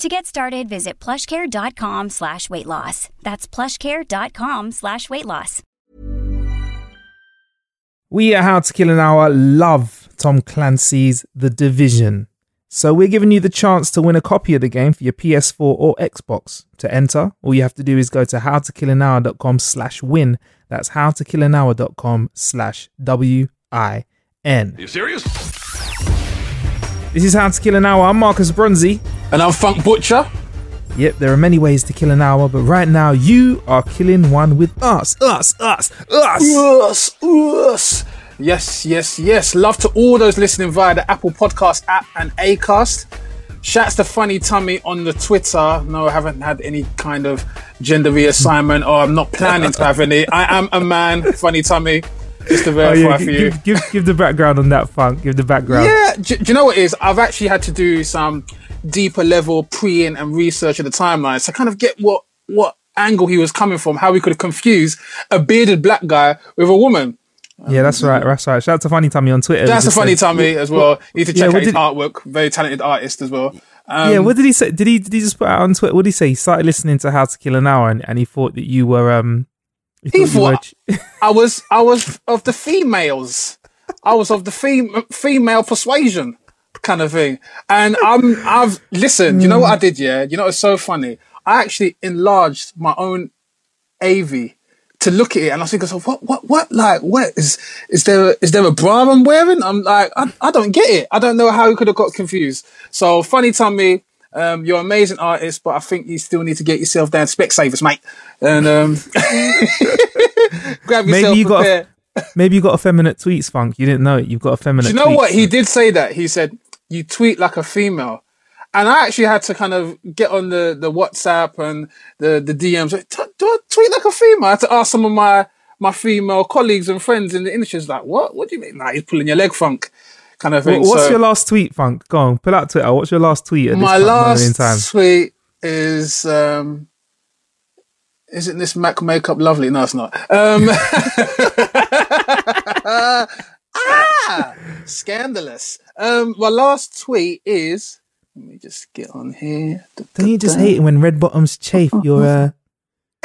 To get started, visit plushcare.com slash weight loss. That's plushcare.com slash weight loss. We at How to Kill an Hour love Tom Clancy's The Division. So we're giving you the chance to win a copy of the game for your PS4 or Xbox. To enter, all you have to do is go to howtokillanhour.com slash win. That's howtokillanhour.com slash W-I-N. Are You serious? This is How to Kill an Hour. I'm Marcus Bronzy. And I'm Funk Butcher. Yep, there are many ways to kill an hour, but right now you are killing one with us. Us, us, us. Us, us. Yes, yes, yes. Love to all those listening via the Apple Podcast app and Acast. Shouts to Funny Tummy on the Twitter. No, I haven't had any kind of gender reassignment, or I'm not planning to have any. I am a man, Funny Tummy. Just to Oh, verify yeah, for you. give, give, give the background on that funk. Give the background. Yeah, do, do you know what it is? I've actually had to do some deeper level pre-in and research of the timeline to kind of get what what angle he was coming from, how we could confuse a bearded black guy with a woman. Yeah, that's right. That's right. Shout out to Funny Tummy on Twitter. That's a funny said- tummy as well. You need to Yeah, check what out his did- artwork. Very talented artist as well. Um, yeah, what did he say? Did he did he just put out on Twitter? What did he say? He started listening to How to Kill an Hour, and, and he thought that you were um. He thought I was I was of the females. I was of the fem- female persuasion kind of thing. And I'm I've listened. You know what I did? Yeah, you know it's so funny. I actually enlarged my own AV to look at it, and I think thinking, so what what what like what is is there is there a bra I'm wearing? I'm like I, I don't get it. I don't know how he could have got confused. So funny, Tommy. Um, you're an amazing artist, but I think you still need to get yourself down to Specsavers, mate. And um, grab yourself maybe you got a, maybe you got effeminate tweets, Funk. You didn't know it. You've got effeminate. Do you know tweets. what? He did say that. He said, you tweet like a female. And I actually had to kind of get on the, the WhatsApp and the, the DMs. Do I tweet like a female? I had to ask some of my, my female colleagues and friends in the industry. It's Like, what? What do you mean? Like, he's pulling your leg funk kind of thing. What's So your last tweet, Funk? Go on, pull out Twitter. What's your last tweet? At this my last time? tweet is, um, isn't this Mac makeup lovely? No, it's not. Um, ah, scandalous. Um, my last tweet is. Let me just get on here. Don't you just hate it when red bottoms chafe your? Uh...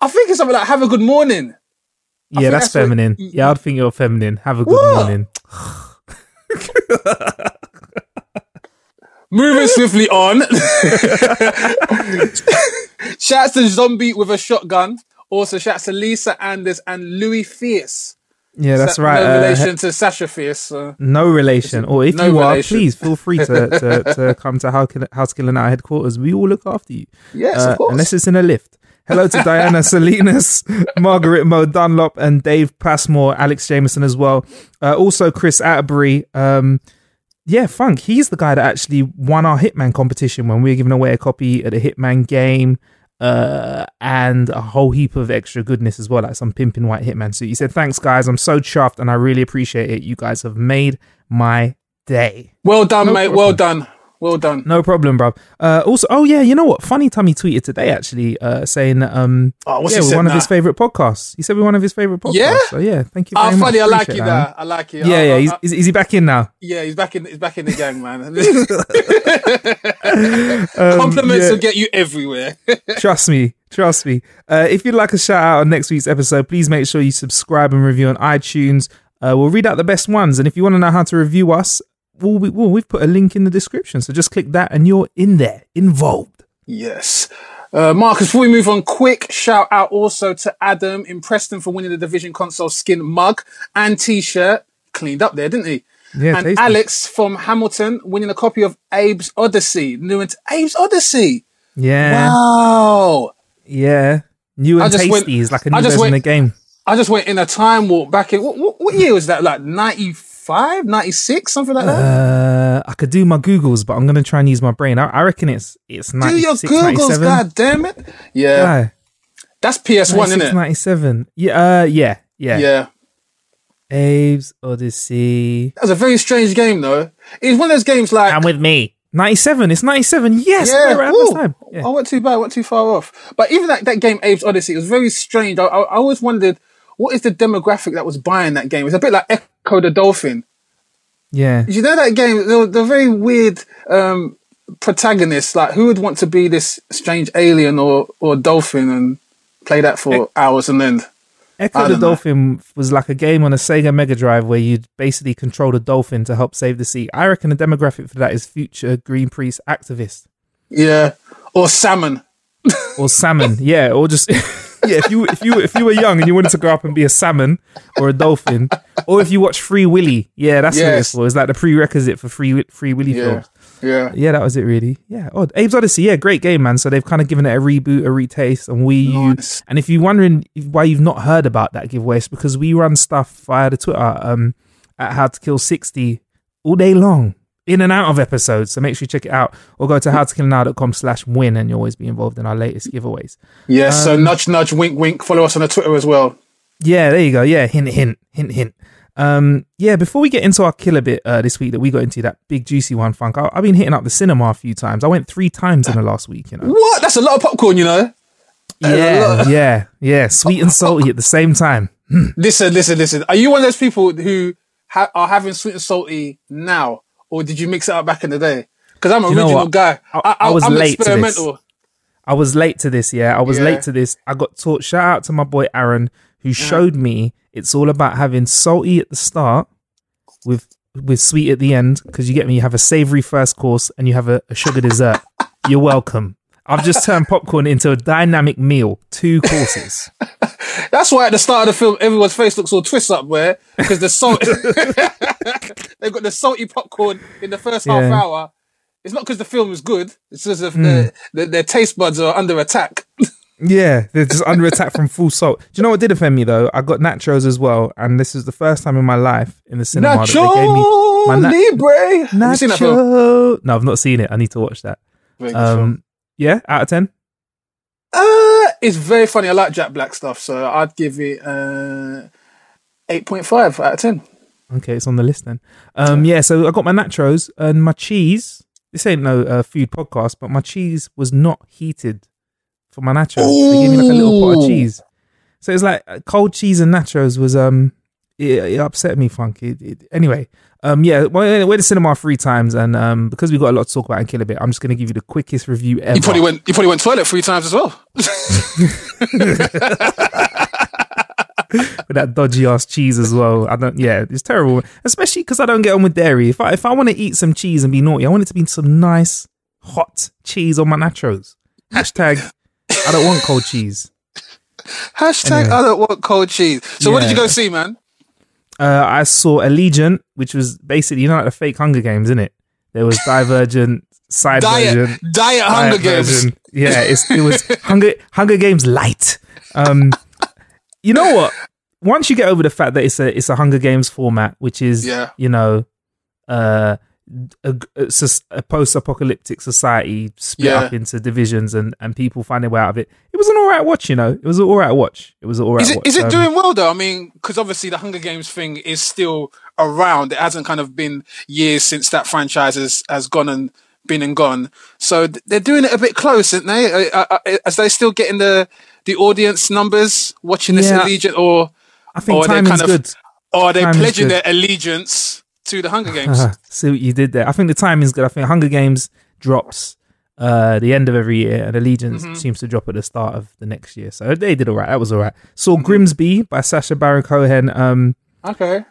I think it's something like "Have a good morning." Yeah, that's, that's what- feminine. Yeah, I'd think you're feminine. Have a good What? morning. Moving swiftly on. shouts to Zombie with a shotgun. Also, shouts to Lisa Anders and Louis Fierce. Yeah, that's Sa- right. No Uh, relation to Sasha Fierce. So. No relation. Or if No you are, please feel free to, to, to come to House Killing Our headquarters. We all look after you. Yes, Uh, of course. Unless it's in a lift. Hello to Diana Salinas, Margaret Mo Dunlop, and Dave Passmore, Alex Jameson as well. Uh, also, Chris Atterbury. Um, yeah, Funk. He's the guy that actually won our Hitman competition when we were giving away a copy of the Hitman game uh, and a whole heap of extra goodness as well, like some pimping white Hitman suit. He said, Thanks, guys. I'm so chuffed and I really appreciate it. You guys have made my day. Well done, No mate. problem. Well done. Well done. No problem, bro. Uh, also, oh yeah, you know what? Funny Tummy tweeted today actually, uh, saying that um, Oh, what's yeah, we're one of his favorite podcasts. He said we're one of his favorite podcasts. Yeah? So yeah, thank you. Ah, Very much. funny. I like you that, there. I like you. Yeah, I- yeah. I- I- is, is he back in now? yeah, he's back in. He's back in the gang, man. Um, Compliments yeah. will get you everywhere. Trust me. Trust me. Uh, if you'd like a shout out on next week's episode, please make sure you subscribe and review on iTunes. Uh, we'll read out the best ones. And if you want to know how to review us, well, we, well, we've put a link in the description. So just click that and you're in there, involved. yes. Uh, Marcus, before we move on, quick shout out also to Adam in Preston for winning the Division Console skin mug and t-shirt. Cleaned up there, didn't he? Yeah, and tasty. Alex from Hamilton winning a copy of Abe's Oddysee. New and Abe's Oddysee. Yeah, Wow. yeah. New and tasty went- is like a new version of the game. I just went in a time warp back in what, what, what year was that? Like 95, 96, something like that? Uh, I could do my googles, but I'm gonna try and use my brain. I, I reckon it's it's Do your Googles, god damn it. Yeah. Yeah, That's PS1, 96, isn't it? 97. Yeah, uh, yeah, yeah. Yeah. Abe's Oddysee. That was a very strange game though. It's one of those games like Come with me. 97. It's 97. Yes. Yeah, right. Yeah. I went too bad, I went too far off. But even that, that game, Abe's Oddysee, it was very strange. I, I, I always wondered what is the demographic that was buying that game. It's a bit like Ecco the Dolphin. yeah. You know that game? They're, they're very weird um, protagonists. Like who would want to be this strange alien or or dolphin and play that for hours and end? Ecco the know. Dolphin was like a game on a Sega Mega Drive where you'd basically control a dolphin to help save the sea. I reckon the demographic for that is future Greenpeace activists Yeah, or salmon. or salmon. yeah, or just yeah. If you if you if you were young and you wanted to grow up and be a salmon or a dolphin, or if you watch Free Willy, yeah, that's what Yes. it's for. Is like the prerequisite for Free Free Willy Yeah, films. yeah. Yeah, that was it really. Yeah. Oh, Abe's Oddysee. Yeah, great game, man. So they've kind of given it a reboot, a retaste, and we. Nice. And if you're wondering why you've not heard about that giveaway, it's because we run stuff via the Twitter um, at How to Kill 60 all day long, in and out of episodes. So make sure you check it out, or go to howtokillnow.com slash win, and you'll always be involved in our latest giveaways. Yeah, so Um, nudge, nudge, wink, wink. Follow us on the Twitter as well. Yeah, there you go. Yeah, hint, hint, hint, hint. Um, yeah, before we get into our killer bit uh, this week that we got into that big juicy one, Funk, I- I've been hitting up the cinema a few times. I went three times in the last week, you know. What? That's a lot of popcorn, you know. Yeah, yeah, yeah. Sweet and salty at the same time. Listen, listen, listen. Are you one of those people who ha- are having sweet and salty now, or did you mix it up back in the day? Because I'm an original guy. I- I was I'm late to this. I was late to this, yeah. I was Yeah. late to this. I got taught. Shout out to my boy Aaron, who Uh-huh. showed me it's all about having salty at the start with with sweet at the end. Because you get me, you have a savory first course and you have a, a sugar dessert. You're welcome. I've just turned popcorn into a dynamic meal, two courses. That's why at the start of the film, everyone's face looks all twist up, where because the salt, they've got the salty popcorn in the first half hour. It's not because the film is good. It's just if their, their, their taste buds are under attack. Yeah, they're just under attack from full salt. Do you know what did offend me though? I got nachos as well, and this is the first time in my life in the cinema that they Nacho gave me my na- Libre. Have you seen that film? nacho. No, I've not seen it. I need to watch that. Very good film. Um, yeah, out of ten. Uh, it's very funny. I like Jack Black stuff, so I'd give it uh, eight point five out of ten. Okay, it's on the list then. Um, yeah, so I got my nachos and my cheese. This ain't no uh, food podcast, but my cheese was not heated for my nachos. They gave me like a little pot of cheese. So it's like uh, cold cheese and nachos was um, it, it upset me, funky. It, it, anyway, um, yeah, well, we're the cinema three times, and um, because we've got a lot to talk about in Kill a Bit, I'm just gonna give you the quickest review ever. You probably went. You probably went toilet three times as well. with that dodgy ass cheese as well. I don't. Yeah, it's terrible, especially because I don't get on with dairy. If I if I want to eat some cheese and be naughty, I want it to be some nice hot cheese on my nachos. Hashtag. I don't want cold cheese. Hashtag Anyway. I don't want cold cheese. So what did you go see, man? Uh, I saw Allegiant, which was basically you know like the fake Hunger Games, isn't it? There was Divergent, side Diet, version, diet Hunger diet Games. version. Yeah, it's, it was Hunger Hunger Games light. Um, you know what? Once you get over the fact that it's a it's a Hunger Games format, which is Yeah. you know, uh, a, a post-apocalyptic society split Yeah. up into divisions and and people find their way out of it. It was an all right watch, you know. It was an all right watch. It was an all right Is it watch. is it Um, doing well though? I mean, because obviously the Hunger Games thing is still around. It hasn't kind of been years since that franchise has, has gone and been and gone. So they're doing it a bit close, aren't they? Uh, uh, uh, As they still getting the the audience numbers watching this Yeah. allegiance, or I think or timing's kind of- good. or are they pledging their allegiance to the Hunger Games? See what you did there. I think the timing's good. I think Hunger Games drops uh the end of every year, and Allegiance Mm-hmm. seems to drop at the start of the next year. So they did all right. That was all right. Saw Mm-hmm. Grimsby by Sacha Baron Cohen. Um, okay.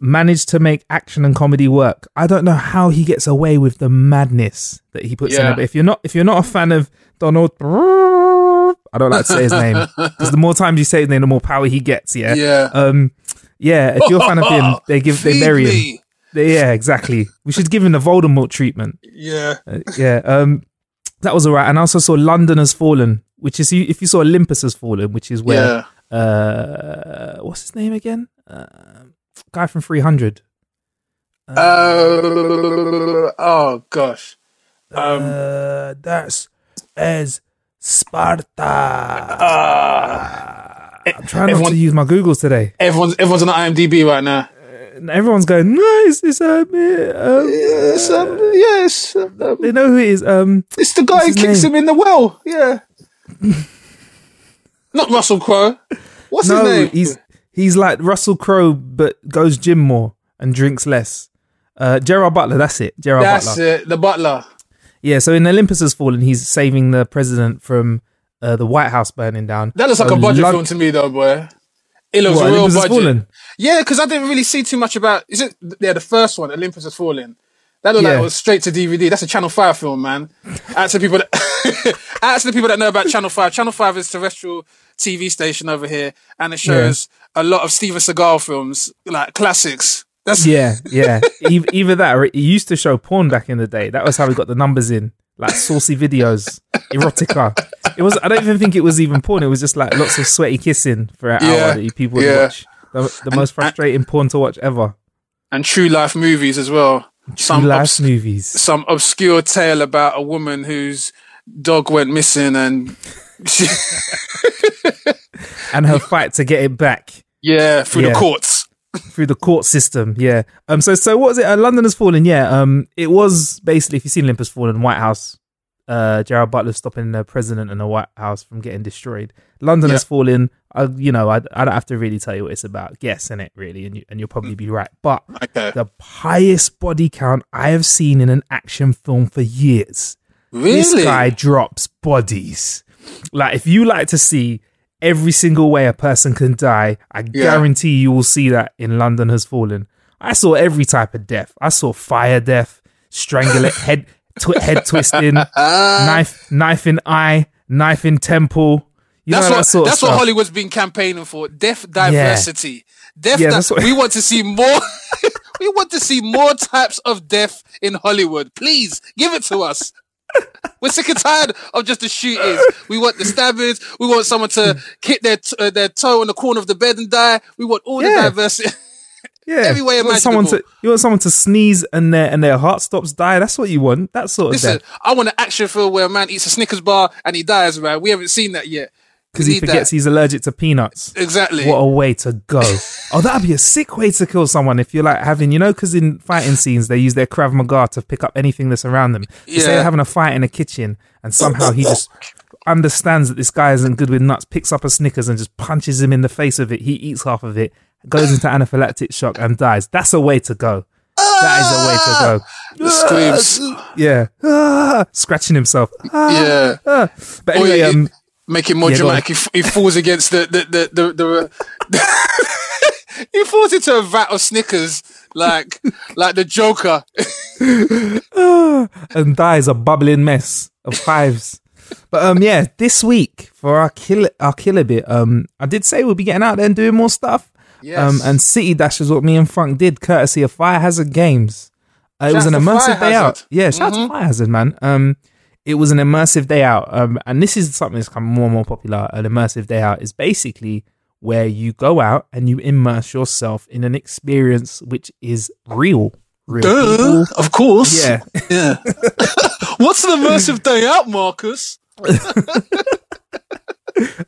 managed to make action and comedy work. I don't know how he gets away with the madness that he puts in it. But if you're not if you're not a fan of Donald I don't like to say his name because the more times you say his name, the more power he gets. Yeah, Yeah. Um, yeah. If you're a fan of him, they give they bury him. me. Yeah, exactly. We should give him the Voldemort treatment. Yeah. Uh, yeah. Um, that was alright. And I also saw London has fallen, which is if you saw Olympus has fallen, which is where Yeah. uh, what's his name again? Uh, guy from Three Hundred. Uh, oh gosh. Um, uh, that's as Sparta. uh, I'm trying not to use my Googles today. everyone's everyone's on IMDb right now. And everyone's going, no, It's um, uh, um, Yes, um, yes. um, they know who it is. Um, it's the guy who kicks name? him in the well. Yeah. Not Russell Crowe. What's his name? he's he's like Russell Crowe, but goes gym more and drinks less. Uh, Gerard Butler, that's it. Gerard That's Butler. it. The butler. Yeah, so in Olympus has fallen, he's saving the president from uh, the White House burning down. That looks like a budget Lon- film to me, though, boy. It looks What, real Olympus Has budget. Fallen? Yeah, because I didn't really see too much about. Is it? Yeah, the first one, Olympus Has Fallen. That looked like it was straight to DVD. That's a Channel Five film, man. to the people that, out the people that know about Channel Five. Channel Five is terrestrial TV station over here, and it shows a lot of Steven Seagal films, like classics. That's Yeah, yeah. either that or it used to show porn back in the day. That was how we got the numbers in, like saucy videos, erotica. It was. I don't even think it was even porn. It was just like lots of sweaty kissing for an Yeah, hour that you people would yeah. watch. The, the most frustrating porn to watch ever. and true life movies as well. Some Some life obs- movies. some obscure tale about a woman whose dog went missing and she, and her fight to get it back yeah through Yeah. the courts. Through the court system. Yeah. Um. So so what was it? Uh, London has fallen. Yeah. Um. It was basically if you've seen Olympus fallen, White House. Uh, Gerald Butler stopping the president and the White House from getting destroyed. London Yeah. has fallen. I, you know, I, I don't have to really tell you what it's about. Guess in it really, and you and you'll probably be right. But Okay, the highest body count I have seen in an action film for years. Really? This guy drops bodies. Like if you like to see every single way a person can die, I guarantee you will see that in London Has Fallen. I saw every type of death. I saw fire death, strangle head twi- head twisting, knife knife in eye, knife in temple. You That's know what that sort of that's what. Hollywood's been campaigning for. death diversity. Death. Yeah, di- that's what- we want to see more. we want to see more types of death in Hollywood. Please give it to us. We're sick and tired of just the shootings. We want the stabbings. We want someone to hit their t- uh, their toe in the corner of the bed and die. We want all the diversity. Yeah, every way you want someone to imaginable. you want someone to sneeze and their and their heart stops die. That's what you want. That sort of Listen, death. I want an action film where a man eats a Snickers bar and he dies, man. We haven't seen that yet. Because he need that. forgets he's allergic to peanuts. Exactly. What a way to go. oh, that'd be a sick way to kill someone if you're like having, you know, because in fighting scenes, they use their Krav Maga to pick up anything that's around them. So Say Yeah. they're having a fight in a kitchen and somehow he just understands that this guy isn't good with nuts, picks up a Snickers and just punches him in the face of it. He eats half of it, goes into anaphylactic shock and dies. That's a way to go. That is a way to go. The screams. Yeah. Ah, scratching himself. Ah, Yeah. ah. But Oh, anyway, um, Make it more Yeah, dramatic. He, f- he falls against the the the the. the he falls into a vat of Snickers like like the Joker. and dies a bubbling mess of hives. But um, yeah, this week for our kill our killer bit, um, I did say we'll be getting out there and doing more stuff. Yes. Um, and City Dash is what me and Frank did, courtesy of Fire Hazard Games. Uh, it was an immersive day out. Yeah, shout out to Fire Hazard, man. Um, it was an immersive day out. Um, and this is something that's become more and more popular. An immersive day out is basically where you go out and you immerse yourself in an experience which is real. Real people. of course. Yeah. yeah. What's an immersive day out, Marcus?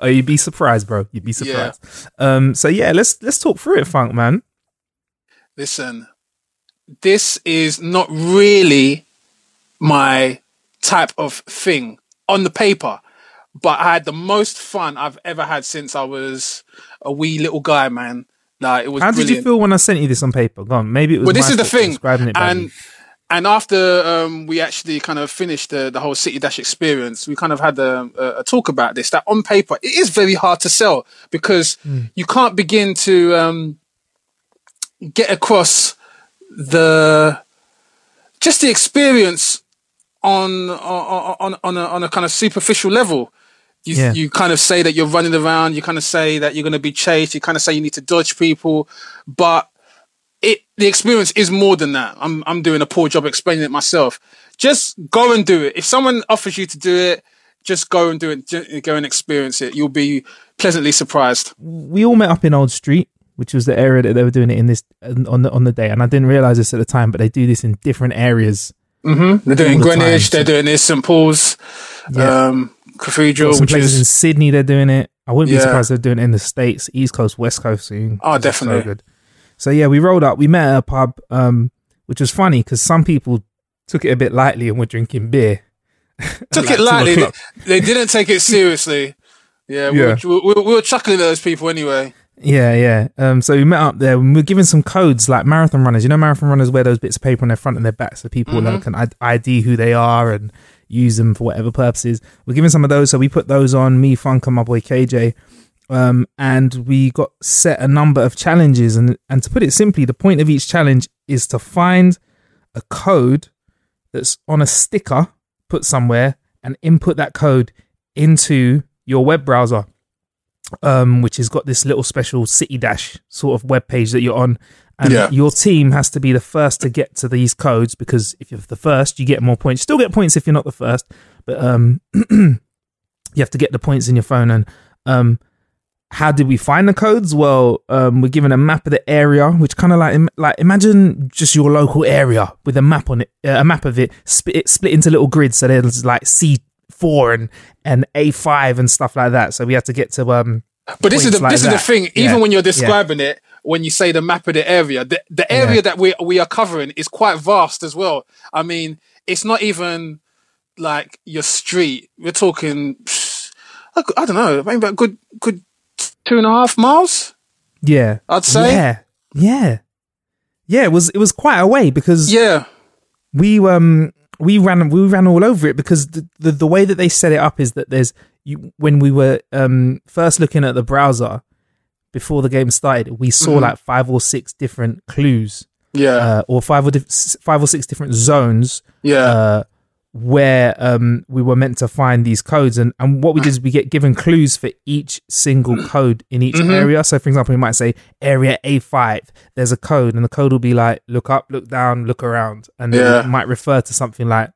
Oh, you'd be surprised, bro. You'd be surprised. Um, so yeah, let's let's talk through it, Funk man. Listen, this is not really my type of thing on the paper, but I had the most fun I've ever had since I was a wee little guy, man. Like it was. How did you feel when I sent you this on paper? Go on, maybe it was. well, this is the thing, and and after um, we actually kind of finished the, the whole City Dash experience, we kind of had a, a, a talk about this. That on paper, it is very hard to sell because Hmm. you can't begin to um, get across the just the experience on on on, on a, on a kind of superficial level. You, Yeah. you kind of say that you're running around. You kind of say that you're going to be chased. You kind of say you need to dodge people, but it the experience is more than that. I'm I'm doing a poor job explaining it myself. Just go and do it. If someone offers you to do it, just go and do it. Go and experience it. You'll be pleasantly surprised. we all met up in Old Street, which was the area that they were doing it in this on the on the day, and I didn't realize this at the time, but they do this in different areas. They're doing All the Greenwich. They're doing this St Paul's Yeah. um, Cathedral, Some which places in Sydney they're doing it. I wouldn't be surprised if they're doing it in the states, East Coast, West Coast soon. Oh, definitely. So, good. so yeah, we rolled up. We met at a pub, um, which was funny because some people took it a bit lightly and were drinking beer. took like it lightly. They, they didn't take it seriously. Yeah, we, Yeah. Were, we, we were chuckling at those people anyway. Yeah, yeah. Um, so we met up there. and we are given some codes like marathon runners. You know, marathon runners wear those bits of paper on their front and their back so people Mm-hmm. like, can ID- ID who they are and use them for whatever purposes. We're given some of those, so we put those on. Me, Funk, and my boy KJ. Um, and we got set a number of challenges. And and to put it simply, the point of each challenge is to find a code that's on a sticker put somewhere and input that code into your web browser um, which has got this little special city dash sort of web page that you're on. And Yeah. your team has to be the first to get to these codes because if you're the first, you get more points. You still get points if you're not the first, but um, you have to get the points in your phone. And um, how did we find the codes? Well, um, we're given a map of the area, which kind of like im- like imagine just your local area with a map on it, uh, a map of it, split, it split into little grids. So there's like C four and and A five and stuff like that. So we had to get to um. But this is the like this is the that. thing. Yeah, Even when you're yeah. describing it, when you say the map of the area, the, the area Yeah. that we we are covering is quite vast as well. I mean, it's not even like your street. We're talking, I I don't know, maybe about good good two and a half miles. Yeah, I'd say. Yeah, yeah, yeah. It was it was quite a way because Yeah, we um we ran we ran all over it because the, the the way that they set it up is that there's you when we were um first looking at the browser before the game started we saw Mm-hmm. like five or six different clues yeah, uh, or five or s- five or six different zones yeah. uh where um we were meant to find these codes and and what we did is we get given clues for each single code in each Mm-hmm. area so for example we might say area a5 there's a code and the code will be like look up look down look around and then Yeah. it might refer to something like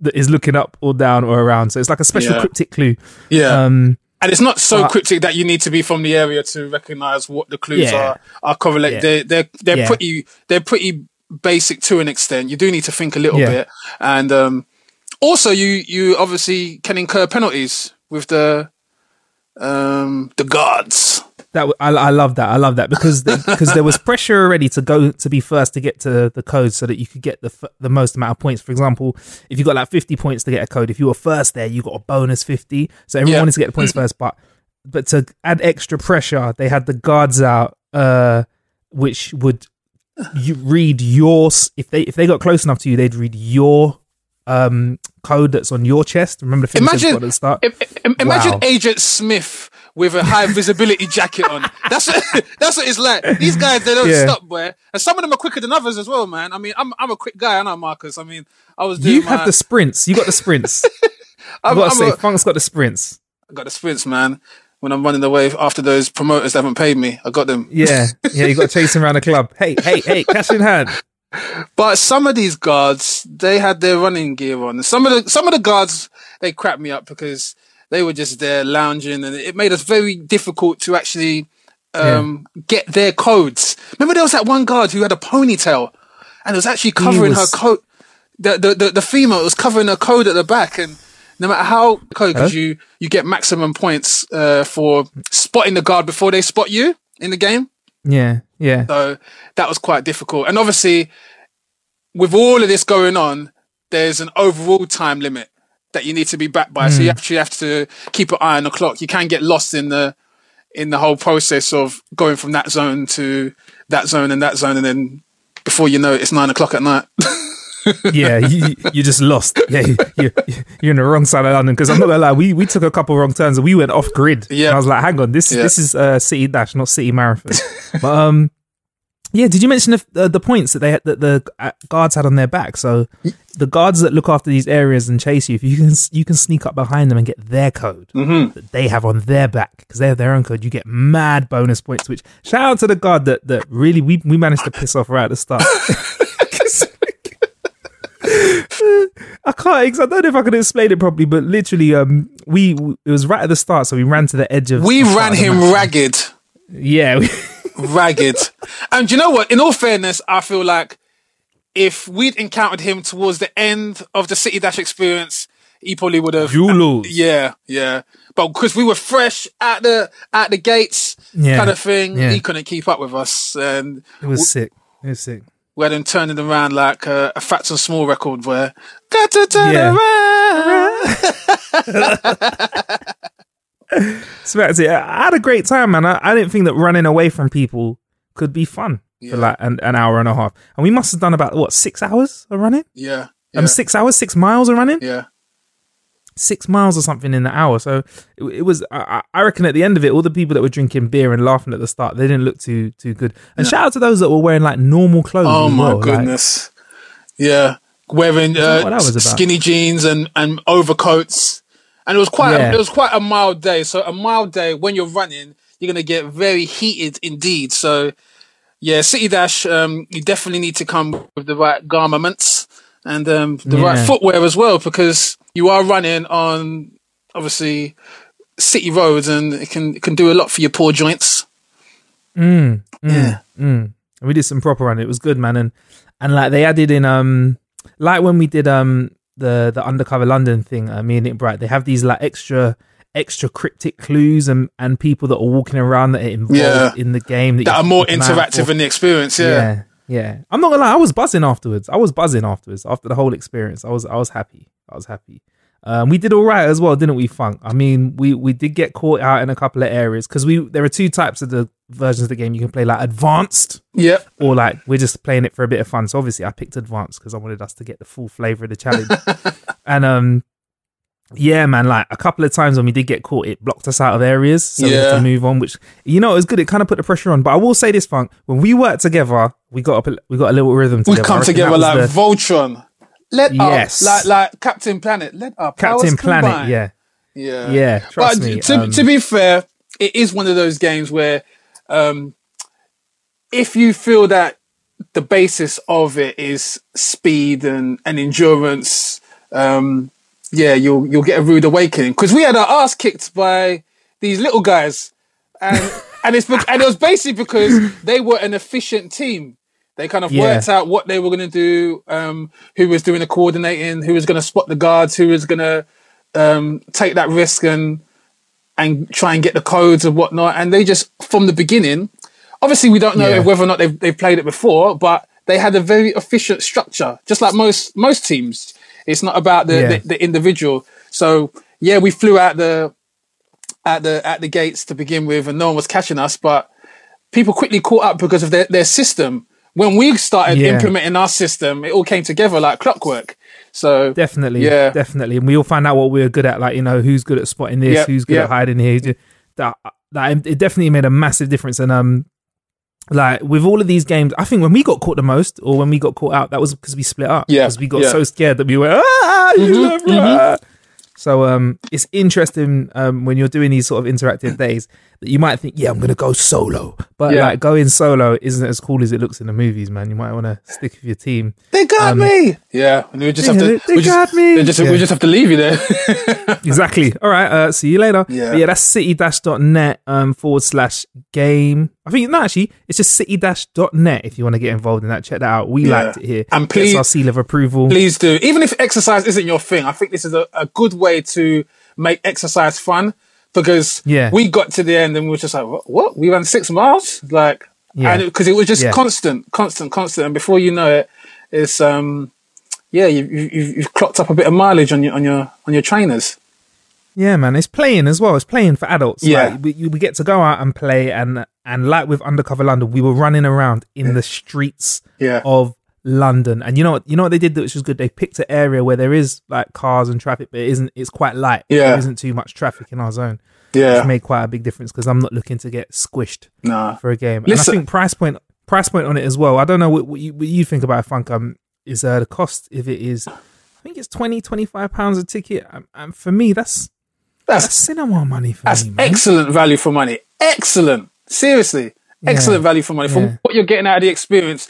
that is looking up or down or around so it's like a special Yeah. cryptic clue yeah. um and it's not so but- cryptic that you need to be from the area to recognize what the clues Yeah. are are correlated. Yeah. They're they're they're pretty they're pretty basic to an extent. You do need to think a little bit, and um, also you you obviously can incur penalties with the um the guards. that I, I love that I love that because because there was pressure already to go to be first to get to the code so that you could get the f- the most amount of points. For example, if you got like fifty points to get a code, if you were first there, you got a bonus fifty. So everyone Yeah. wanted to get the points first, but but to add extra pressure, they had the guards out, uh, which would you read your if they if they got close enough to you, they'd read your um code that's on your chest. Remember the thing we said Imagine at the start. im- im- imagine Wow. Agent Smith with a high visibility jacket on. That's what, that's what it's like. These guys they don't Yeah. stop, boy. And some of them are quicker than others as well, man. I mean, I'm I'm a quick guy, I know Marcus. I mean, I was doing You my, have the sprints. You got the sprints. I've got to say, a- Funk's got the sprints. I got the sprints, man. When I'm running away after those promoters that haven't paid me, I got them. Yeah, yeah, you got to chase him around the club. Hey, hey, hey, cash in hand. But some of these guards, they had their running gear on. Some of the some of the guards, they cracked me up because they were just there lounging, and it made us very difficult to actually um, get their codes. Remember, there was that one guard who had a ponytail, and it was actually covering was- her coat. The, the the the female was covering her code at the back, and no matter how code, because Huh? you you get maximum points uh, for spotting the guard before they spot you in the game. Yeah, yeah, So that was quite difficult. And obviously, with all of this going on, there's an overall time limit that you need to be back by. So you hmm. actually have to keep an eye on the clock. You can get lost in the in the whole process of going from that zone to that zone and that zone, and then before you know it, it's nine o'clock at night. yeah. You, you just lost. Yeah, you, you're in the wrong side of London. Because I'm not gonna lie, we, we took a couple wrong turns and we went off grid. Yeah. I was like, hang on, this Yeah. this is uh, City Dash, not City Marathon. but um, Yeah, did you mention the, uh, the points that they had, that the uh, guards had on their back? So the guards that look after these areas and chase you, if you can you can sneak up behind them and get their code Mm-hmm. that they have on their back because they have their own code, you get mad bonus points. Which shout out to the guard that that really we we managed to piss off right at the start. I can't. ex- I don't know if I can explain it properly, but literally, um, we it was right at the start, so we ran to the edge of. We ran of him ragged. Yeah, we, ragged. and you know what? In all fairness, I feel like if we'd encountered him towards the end of the City Dash experience, he probably would have. You lose. Yeah, yeah. But because we were fresh at the at the gates, Yeah, kind of thing, yeah. he couldn't keep up with us, and it was sick. It was sick. Had him turning around like a, a Phats and Small record where got to turn Yeah. So that's it. I had a great time, man. I, I didn't think that running away from people could be fun Yeah. for like an, an hour and a half. And we must have done about what six hours of running. Yeah, yeah, Um, six hours, six miles of running, yeah. Six miles or something in the hour. So it, it was. I, I reckon at the end of it, all the people that were drinking beer and laughing at the start, they didn't look too too good. And shout out to those that were wearing like normal clothes. Oh my well, like- goodness. yeah. Wearing uh, what that was about. skinny jeans and, and overcoats. And it was quite Yeah. a, it was quite a mild day. So a mild day when you're running, you're gonna get very heated indeed. So yeah, City Dash, um, you definitely need to come with the right garments and um, the right footwear as well because you are running on obviously city roads and it can it can do a lot for your poor joints. Mm, mm, Yeah. mm. And we did some proper running. It was good, man. And and like they added in um like when we did um the the undercover London thing, uh, me and Nick Bright, they have these like extra extra cryptic clues and and people that are walking around that are involved Yeah. in the game that, That are more keep an eye out interactive in the experience, yeah. yeah. Yeah. I'm not gonna lie, I was buzzing afterwards. I was buzzing afterwards after the whole experience. I was I was happy. I was happy. Um, we did all right as well, didn't we, Funk? I mean, we we did get caught out in a couple of areas because we there are two types of the versions of the game. You can play like advanced, Yep. or like we're just playing it for a bit of fun. So obviously, I picked advanced because I wanted us to get the full flavor of the challenge. and um, yeah, man, like a couple of times when we did get caught, it blocked us out of areas, so we had Yeah. to move on. Which you know, it was good. It kind of put the pressure on. But I will say this, Funk, when we worked together, we got up, a, we got a little rhythm. We Together. I come together like the Voltron. Let Yes. up, like like Captain Planet. Let up, Captain Planet. combine. Yeah, yeah, yeah. Trust but me. to um, to be fair, it is one of those games where, um, if you feel that the basis of it is speed and and endurance, um, yeah, you'll you'll get a rude awakening because we had our ass kicked by these little guys, and and it's and it was basically because they were an efficient team. They kind of Yeah. worked out what they were going to do, um, who was doing the coordinating, who was going to spot the guards, who was going to um, take that risk and and try and get the codes and whatnot. And they just from the beginning, obviously we don't know Yeah. whether or not they've they've played it before, but they had a very efficient structure, just like most most teams. It's not about the, Yeah. the, the individual. So yeah, we flew out the at the at the gates to begin with, and no one was catching us. But people quickly caught up because of their, their system. When we started Yeah. implementing our system, it all came together like clockwork. So Definitely, Yeah. definitely, and we all find out what we're good at. Like you know, who's good at spotting this, Yep, who's good yep. at hiding here. That that it definitely made a massive difference. And um, like with all of these games, I think when we got caught the most, or when we got caught out, that was because we split up. Yeah, because we got yeah. so scared that we were ah, you Mhm, left, ah." So um, it's interesting um when you're doing these sort of interactive days that you might think, yeah, I'm gonna go solo, but Yeah. like going solo isn't as cool as it looks in the movies, man. You might want to stick with your team. they got Um, me. Yeah, and we just have to. they- they we just, got me. just- Yeah. We just have to leave you there. exactly. All right. Uh, see you later. Yeah. But yeah, that's city-net um, forward slash game. I think, no, actually, it's just city-net if you want to get involved in that. Check that out. We Yeah. liked it here. And Gets please- our seal of approval. Please do. Even if exercise isn't your thing, I think this is a, a good way to make exercise fun because Yeah. we got to the end and we were just like, what? what? We ran six miles? Like, Yeah. and because it, was just Yeah. constant, constant, constant. And before you know it, it's, um, yeah, you, you, you've, you've clocked up a bit of mileage on your, on your, on your trainers. Yeah, man. It's playing as well. It's playing for adults. Yeah. Like, we, we get to go out and play. And, and like with Undercover London, we were running around in the streets Yeah. of London. And you know what? You know what they did which was good. They picked an area where there is like cars and traffic, but it isn't. It's quite light. Yeah. there isn't too much traffic in our zone. Yeah. which made quite a big difference because I'm not looking to get squished Nah. for a game. Listen- and I think price point price point on it as well. I don't know what, what, you, what you think about Funk. Um, is uh, the cost if it is? I think it's 20 25 pounds a ticket. Um, and for me, that's That's that's cinema money for That's me, man. excellent value for money. Excellent. Seriously. Excellent value for money from Yeah. what you're getting out of the experience.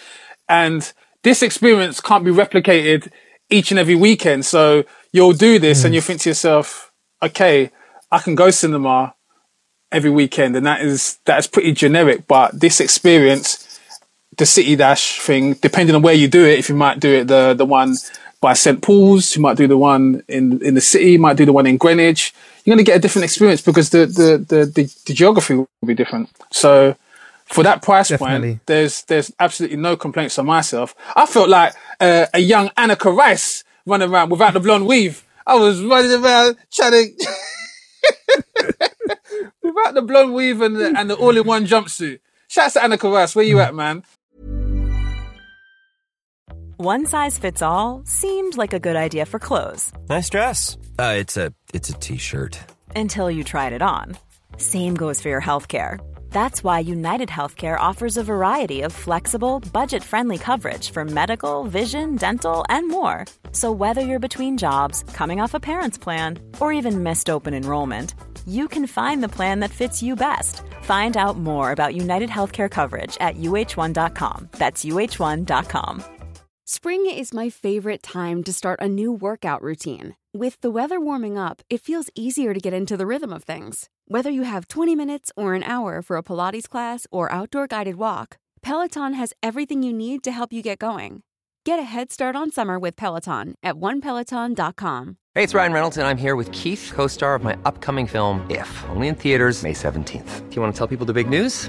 And this experience can't be replicated each and every weekend. So you'll do this Mm. and you'll think to yourself, okay, I can go cinema every weekend. And that is, that is pretty generic. But this experience, the City Dash thing, depending on where you do it, if you might do it, the, the one by St. Paul's, you might do the one in, in the city, you might do the one in Greenwich. You're going to get a different experience because the, the, the, the, the geography will be different. So for that price Definitely. point, there's, there's absolutely no complaints on myself. I felt like uh, a young Anneka Rice running around without the blonde weave. I was running around trying to, without the blonde weave and the, and the all-in-one jumpsuit. Shouts to Anneka Rice. Where you at, man? One size fits all seemed like a good idea for clothes Nice dress. Uh, it's a it's a t-shirt. until you tried it on. Same goes for your healthcare. That's why United Healthcare offers a variety of flexible, budget friendly coverage for medical, vision, dental, and more. So, whether you're between jobs, coming off a parent's plan, or even missed open enrollment, you can find the plan that fits you best. Find out more about United Healthcare coverage at uh1.com. That's uh1.com. Spring is my favorite time to start a new workout routine. With the weather warming up, it feels easier to get into the rhythm of things. Whether you have 20 minutes or an hour for a Pilates class or outdoor guided walk, Peloton has everything you need to help you get going. Get a head start on summer with Peloton at onepeloton.com. Hey, it's Ryan Reynolds, and I'm here with Keith, co star of my upcoming film, If, only in theaters, May 17th. Do you want to tell people the big news?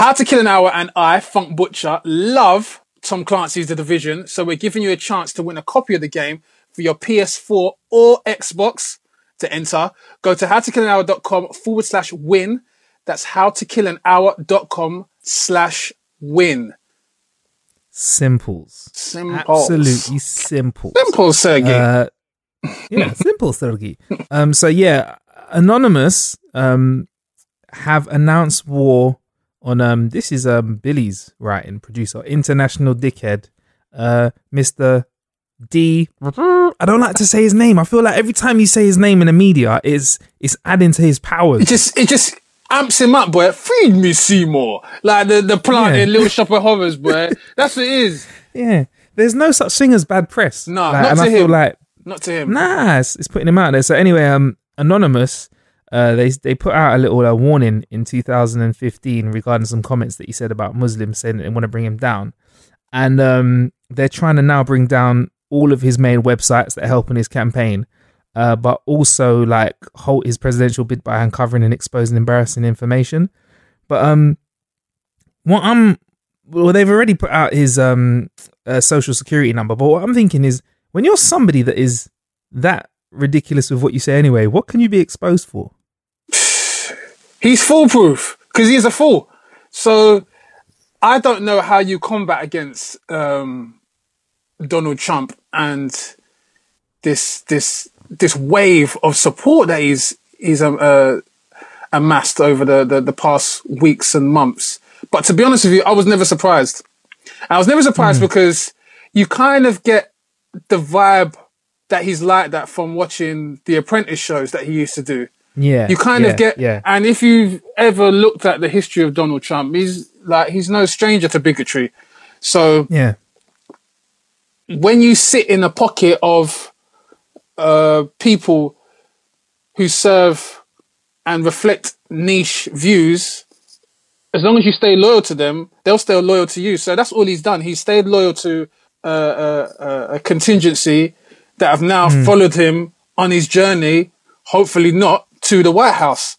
How to Kill an Hour and I, Funk Butcher, love Tom Clancy's The Division, so we're giving you a chance to win a copy of the game for your PS4 or Xbox. To enter, go to howtokillanhour.com forward slash win. That's howtokillanhour.com slash win. Simples. Simple. Absolutely simple. Simple, Sergey. Uh, yeah, simple, Sergey. Um, so yeah, Anonymous um have announced war on um this is um Billy's writing producer, international dickhead, uh Mr. D. I don't like to say his name. I feel like every time you say his name in the media, is it's adding to his powers. it just it just amps him up, boy. Feed me Seymour. Like the, the plant Yeah. in Little Shop of Horrors, boy. That's what it is. Yeah, there's no such thing as bad press. No, Like, not and to I feel him. like not to him. Nah, it's, it's putting him out there. So anyway, um, anonymous, uh, they they put out a little uh, warning in 2015 regarding some comments that he said about Muslims, saying that they want to bring him down, and um, they're trying to now bring down all of his main websites that are helping his campaign, uh, but also like halt his presidential bid by uncovering and exposing embarrassing information. But um, what I'm well, they've already put out his um uh, social security number. But what I'm thinking is, when you're somebody that is that ridiculous with what you say anyway, what can you be exposed for? He's foolproof because he's a fool. So I don't know how you combat against um, Donald Trump and this this this wave of support that he's he's um, uh, amassed over the, the the past weeks and months. But to be honest with you, I was never surprised. I was never surprised mm. because you kind of get the vibe that he's like that from watching the Apprentice shows that he used to do. Yeah, you kind yeah, of get, yeah. and if you've ever looked at the history of Donald Trump, he's like he's no stranger to bigotry. So yeah, when you sit in a pocket of uh, people who serve and reflect niche views, as long as you stay loyal to them, they'll stay loyal to you. So that's all he's done. He's stayed loyal to uh, uh, uh a contingency that have now mm. followed him on his journey, hopefully not to the White House.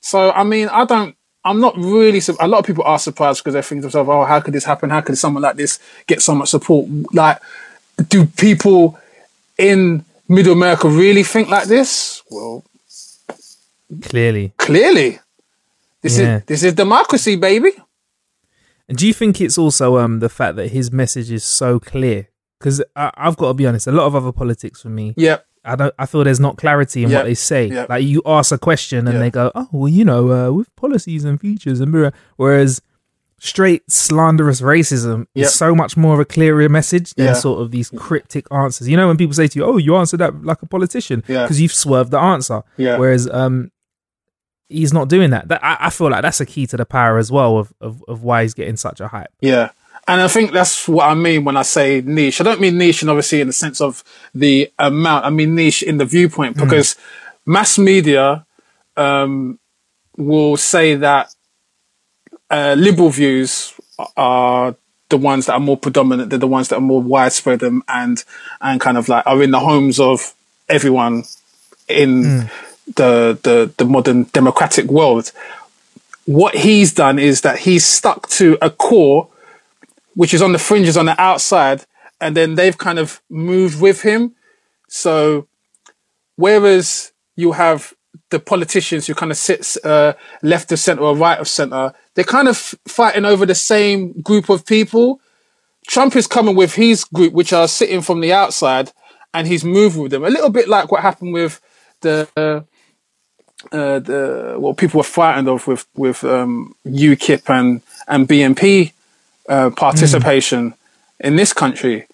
So, I mean, I don't, I'm not really, a lot of people are surprised because they think to themselves, oh, how could this happen? How could someone like this get so much support? Like, do people in middle America really think like this? Well, clearly. Clearly. This yeah. is this is democracy, baby. And do you think it's also um the fact that his message is so clear? Because I've got to be honest, a lot of other politics for me. Yeah. I don't. I feel there's not clarity in yep. what they say. Yep. Like you ask a question and yep. they go, "Oh, well, you know, uh, with policies and features and whereas straight slanderous racism is so much more of a clearer message than yeah. sort of these cryptic answers. You know, when people say to you, "Oh, you answered that like a politician," because you've swerved the answer. Yeah. Whereas um, he's not doing that. That I, I, feel like that's a key to the power as well of, of of why he's getting such a hype. Yeah. And I think that's what I mean when I say niche. I don't mean niche, and obviously in the sense of the amount. I mean niche in the viewpoint hmm. because mm. mass media um, will say that uh, liberal views are the ones that are more predominant. They're the ones that are more widespread and and, and kind of like are in the homes of everyone in mm. the the the modern democratic world. What he's done is that he's stuck to a core, which is on the fringes on the outside, and then they've kind of moved with him. So, whereas you have the politicians who kind of sit uh, left of center or right of center, they're kind of fighting over the same group of people. Trump is coming with his group, which are sitting from the outside, and he's moving with them. A little bit like what happened with the uh, uh, the what people were frightened of with with um, UKIP and and BNP uh, participation mm. in this country.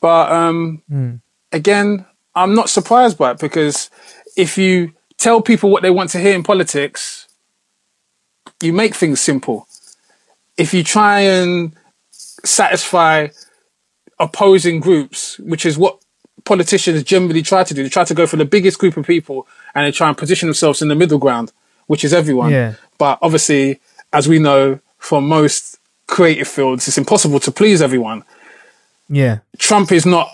But um, mm. again, I'm not surprised by it because if you tell people what they want to hear in politics, you make things simple. If you try and satisfy opposing groups, which is what politicians generally try to do, they try to go for the biggest group of people and they try and position themselves in the middle ground, which is everyone. Yeah. But obviously, as we know from most creative fields, it's impossible to please everyone. Yeah. Trump is not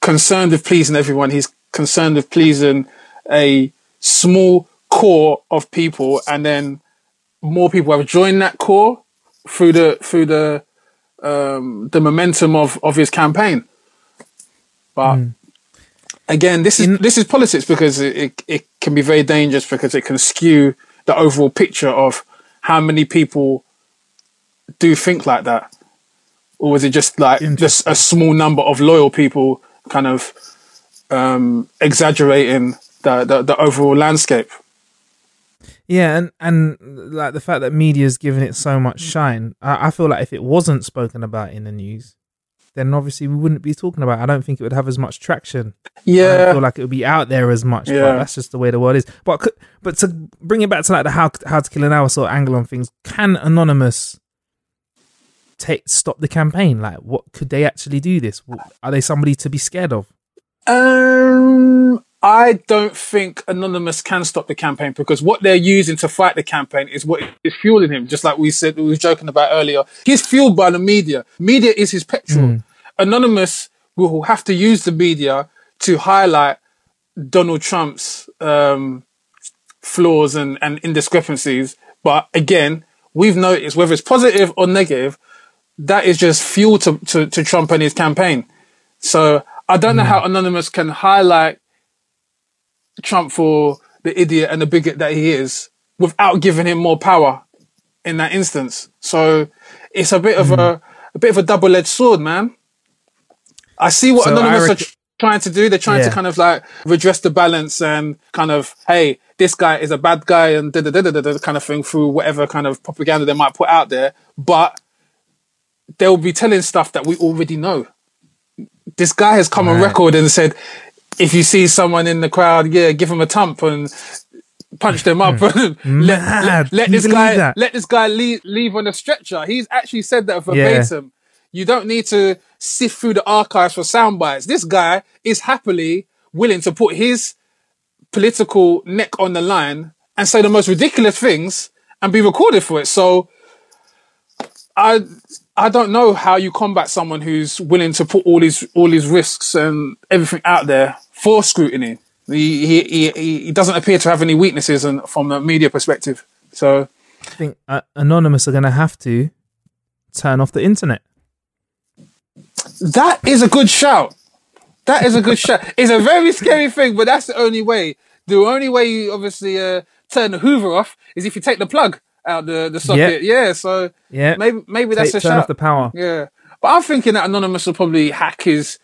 concerned with pleasing everyone. He's concerned with pleasing a small core of people, and then more people have joined that core through the through the um, the momentum of of his campaign. But mm. again, this is In- this is politics because it, it, it can be very dangerous because it can skew the overall picture of how many people do think like that, or is it just like just a small number of loyal people kind of um, exaggerating the, the, the overall landscape. Yeah, and and like the fact that media's given it so much shine, I, I, feel like if it wasn't spoken about in the news, then obviously we wouldn't be talking about. it. I don't think it would have as much traction. Yeah, I feel like it would be out there as much. Yeah, that's just the way the world is. But but to bring it back to like the how how to kill an hour sort of angle on things, can anonymous take stop the campaign? Like, what could they actually do? This are they somebody to be scared of? Um, I don't think Anonymous can stop the campaign because what they're using to fight the campaign is what is fueling him. Just like we said, we were joking about earlier. He's fueled by the media. Media is his petrol. Anonymous will have to use the media to highlight Donald Trump's um, flaws and, and indiscrepancies. But again, we've noticed whether it's positive or negative, that is just fuel to, to, to Trump and his campaign. So I don't know hmm. how Anonymous can highlight Trump for the idiot and the bigot that he is without giving him more power in that instance. So it's a bit of hmm. a a bit of a double edged sword, man. I see what So Anonymous reckon- are trying to do. They're trying to kind of like redress the balance and kind of, hey, this guy is a bad guy and da da da da da kind of thing through whatever kind of propaganda they might put out there. But they'll be telling stuff that we already know. This guy has come on record and said, if you see someone in the crowd, yeah, give him a thump and punch them up and let, Hmm. Let, let this guy that? let this guy leave, leave on a stretcher. He's actually said that verbatim. You don't need to sift through the archives for sound bites. This guy is happily willing to put his political neck on the line and say the most ridiculous things and be recorded for it. So I I don't know how you combat someone who's willing to put all these all these risks and everything out there for scrutiny. He he he, he doesn't appear to have any weaknesses and from a media perspective. So I think uh, Anonymous are going to have to turn off the internet. that is a good shout. That is a good shout. It's a very scary thing, but that's the only way. The only way you obviously uh, turn the Hoover off is if you take the plug out the the socket. Yeah. so Yeah. maybe maybe that's Take- a turn shout. off the power. Yeah, but I'm thinking that Anonymous will probably hack his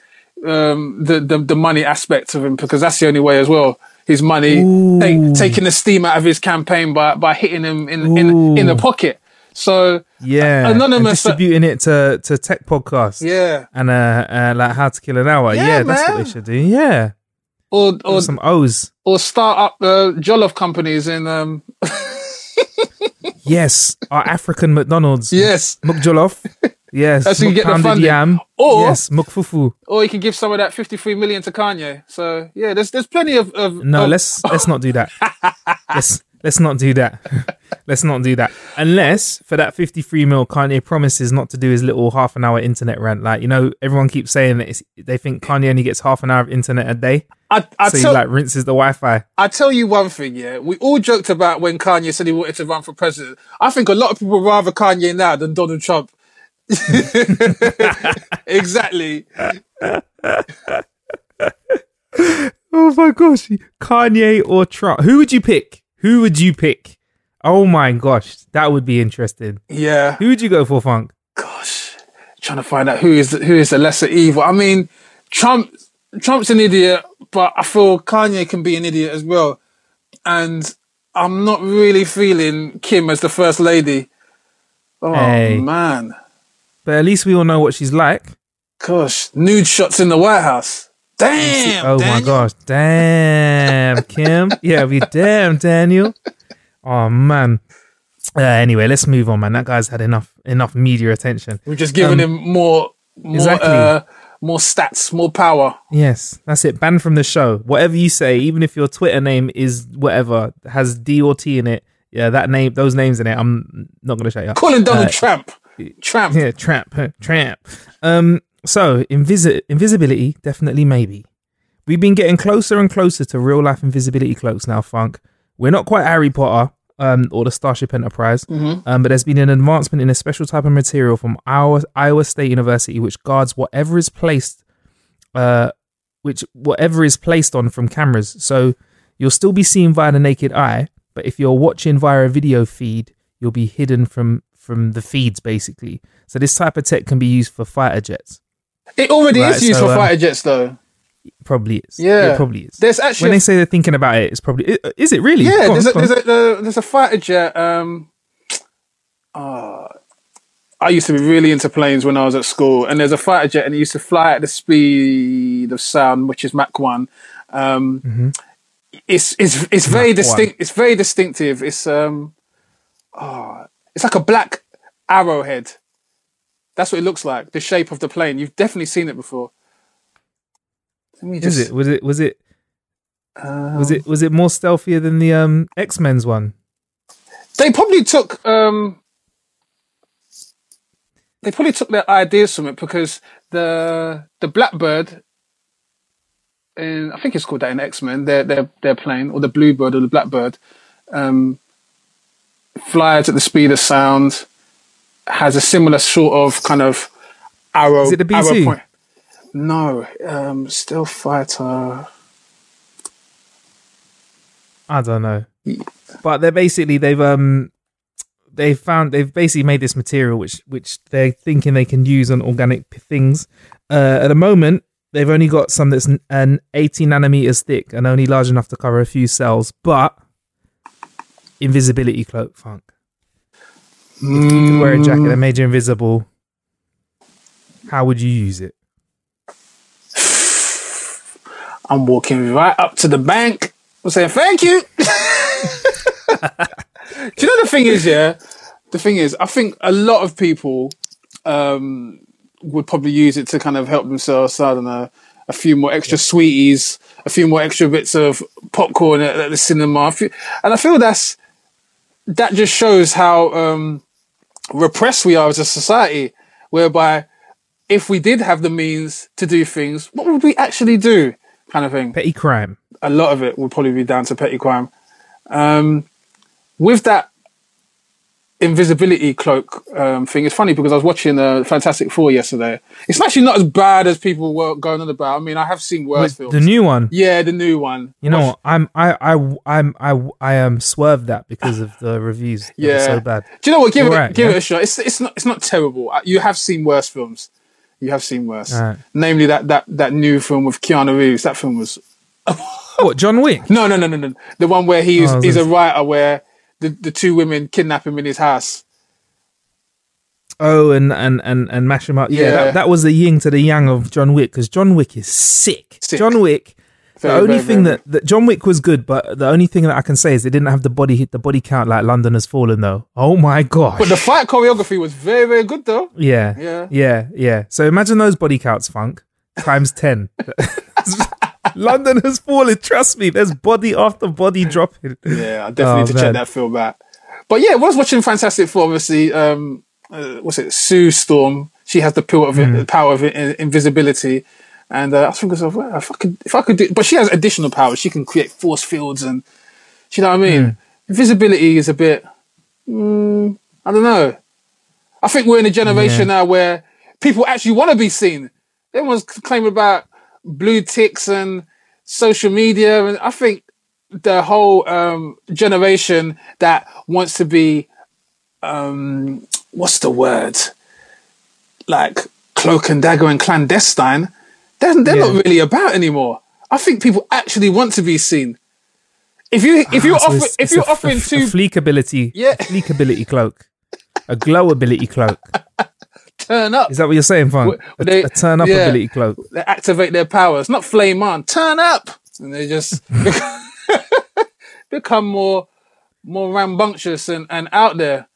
um, the, the the money aspect of him because that's the only way as well. His money take, taking the steam out of his campaign by by hitting him in in, in the pocket. So Yeah, Anonymous- and distributing it to to tech podcasts. Yeah. and uh, uh like how to kill an hour. Yeah, Yeah, that's what they should do. Yeah, or or some O's. or start up uh, jollof companies in um Yes, our African McDonald's. Yes, Mukjolof. Yes, That's you get the funding. yam. Or- yes, mukfufu. or you can give some of that 53 million to Kanye. So yeah, there's there's plenty of, of No, of- let's let's not do that. let's let's not do that. let's not do that. Unless for that fifty three mil, Kanye promises not to do his little half an hour internet rant. Like you know, everyone keeps saying that it's, they think Kanye only gets half an hour of internet a day. I, I so tell- he like rinses the Wi Fi. I tell you one thing, yeah. We all joked about when Kanye said he wanted to run for president. I think a lot of people rather Kanye now than Donald Trump. exactly. Oh my gosh, Kanye or Trump? Who would you pick? Who would you pick? Oh my gosh, that would be interesting. Yeah. Who would you go for, Funk? Gosh, trying to find out who is the, who is the lesser evil. I mean, Trump Trump's an idiot, but I feel Kanye can be an idiot as well. And I'm not really feeling Kim as the first lady. Oh Hey. man. But at least we all know what she's like. Gosh, nude shots in the White House. Damn. oh my gosh, damn, Kim. Yeah, we damn Daniel. Oh man. Uh, anyway, let's move on, man. That guy's had enough enough media attention. We're just giving Um, him more, more, exactly. uh, more stats, more power. Yes, that's it. Banned from the show. Whatever you say, even if your Twitter name is whatever has D or T in it, yeah, that name, those names in it, I'm not gonna shout you. Calling Donald Uh, Trump. Tramp. Yeah, tramp, huh, tramp. Um, so invisi- invisibility, definitely maybe. We've been getting closer and closer to real life invisibility cloaks now, Funk. We're not quite Harry Potter, um, or the Starship Enterprise, Mhm. um, but there's been an advancement in a special type of material from Iowa, Iowa State University, which guards whatever is placed, uh, which whatever is placed on from cameras. So you'll still be seen via the naked eye, but if you're watching via a video feed, you'll be hidden from from the feeds basically. So this type of tech can be used for fighter jets. It already Right, is used so, for um, fighter jets, though. Probably is. Yeah. it probably is. There's actually when they say they're thinking about it, it's probably is it really? Yeah, on, there's, a, there's, a, uh, there's a fighter jet. Um, uh, I used to be really into planes when I was at school, and there's a fighter jet, and it used to fly at the speed of sound, which is Mach one. Um, Mm-hmm. It's it's it's very Mach 1. distinct. It's very distinctive. It's um, oh, it's like a black arrowhead. That's what it looks like. The shape of the plane. You've definitely seen it before. Let me Is it? Was it? Was it? um, Was it? Was it more stealthier than the um X Men's one? They probably took. um They probably took their ideas from it because the the Blackbird. In, I think it's called that in X Men. Their their their plane or the Bluebird or the Blackbird, um, flies at the speed of sound. Has a similar sort of kind of arrow. Is it the arrow BC? point. No, um, stealth fighter. I don't know. But they're basically they've um they found they've basically made this material which which they're thinking they can use on organic p- things. Uh, at the moment, they've only got some that's an 80 nanometers thick and only large enough to cover a few cells, but invisibility cloak funk. If you could wear a jacket that made you invisible, how would you use it? I'm walking right up to the bank. I'm saying thank you. Do you know the thing is, yeah? The thing is, I think a lot of people um, would probably use it to kind of help themselves. I don't know, a few more extra sweeties, a few more extra bits of popcorn at, at the cinema, few- and I feel that's that just shows how um, repressed we are as a society. Whereby, if we did have the means to do things, what would we actually do? Kind of thing Petty crime. a lot of it would probably be down to petty crime. Um, with that invisibility cloak um, thing, it's funny because I was watching uh, Fantastic Four yesterday. It's actually not as bad as people were going on about. I mean, I have seen worse Wait, films. the new one. yeah, the new one. You know what? I'm I I I'm I I am swerved that because of the reviews. Yeah. so bad. Do you know what? Give it, You're right, give yeah? it a shot. It's it's not it's not terrible. Uh, You have seen worse films. You have seen worse. Alright. Namely, that that that new film with Keanu Reeves. That film was What John Wick? no, no, no, no, no. The one where he's Oh, he's a writer where the, the two women kidnap him in his house. Oh, and and and and mash him up. Yeah, Yeah. That, that was the yin to the yang of John Wick because John Wick is sick. Sick. John Wick. Very, the only very, thing very. that, that John Wick was good, but the only thing that I can say is they didn't have the body the body count like London has fallen though. Oh my gosh. But the fight choreography was very, very good though. yeah, Yeah. yeah, yeah. So imagine those body counts, Funk times ten. London has fallen. Trust me, there's body after body dropping. Yeah, I definitely Oh, need to check that film out. But yeah, I was watching Fantastic Four. Obviously, um, uh, what's it? Sue Storm. She has the power of Hmm. the power of in- invisibility, and uh, I was thinking, to myself, well, if I could, if I could do, but she has additional powers. She can create force fields, and you know what I mean? Hmm. Invisibility is a bit. Mm, I don't know. I think we're in a generation now where people actually want to be seen. Everyone's claiming about blue ticks and social media, and I think the whole um, generation that wants to be, um, what's the word, like cloak and dagger and clandestine, they're, they're Yeah. not really about anymore. I think people actually want to be seen. If you if you're Ah, so offer, it's- if it's you're a, offering a, two a fleek ability, Yeah. a fleek ability cloak, a glow ability cloak. turn up, Is that what you're saying, Funk? A, They- a turn up yeah. ability cloak. they activate their powers, not flame on, turn up, and they just become more more rambunctious and, and out there.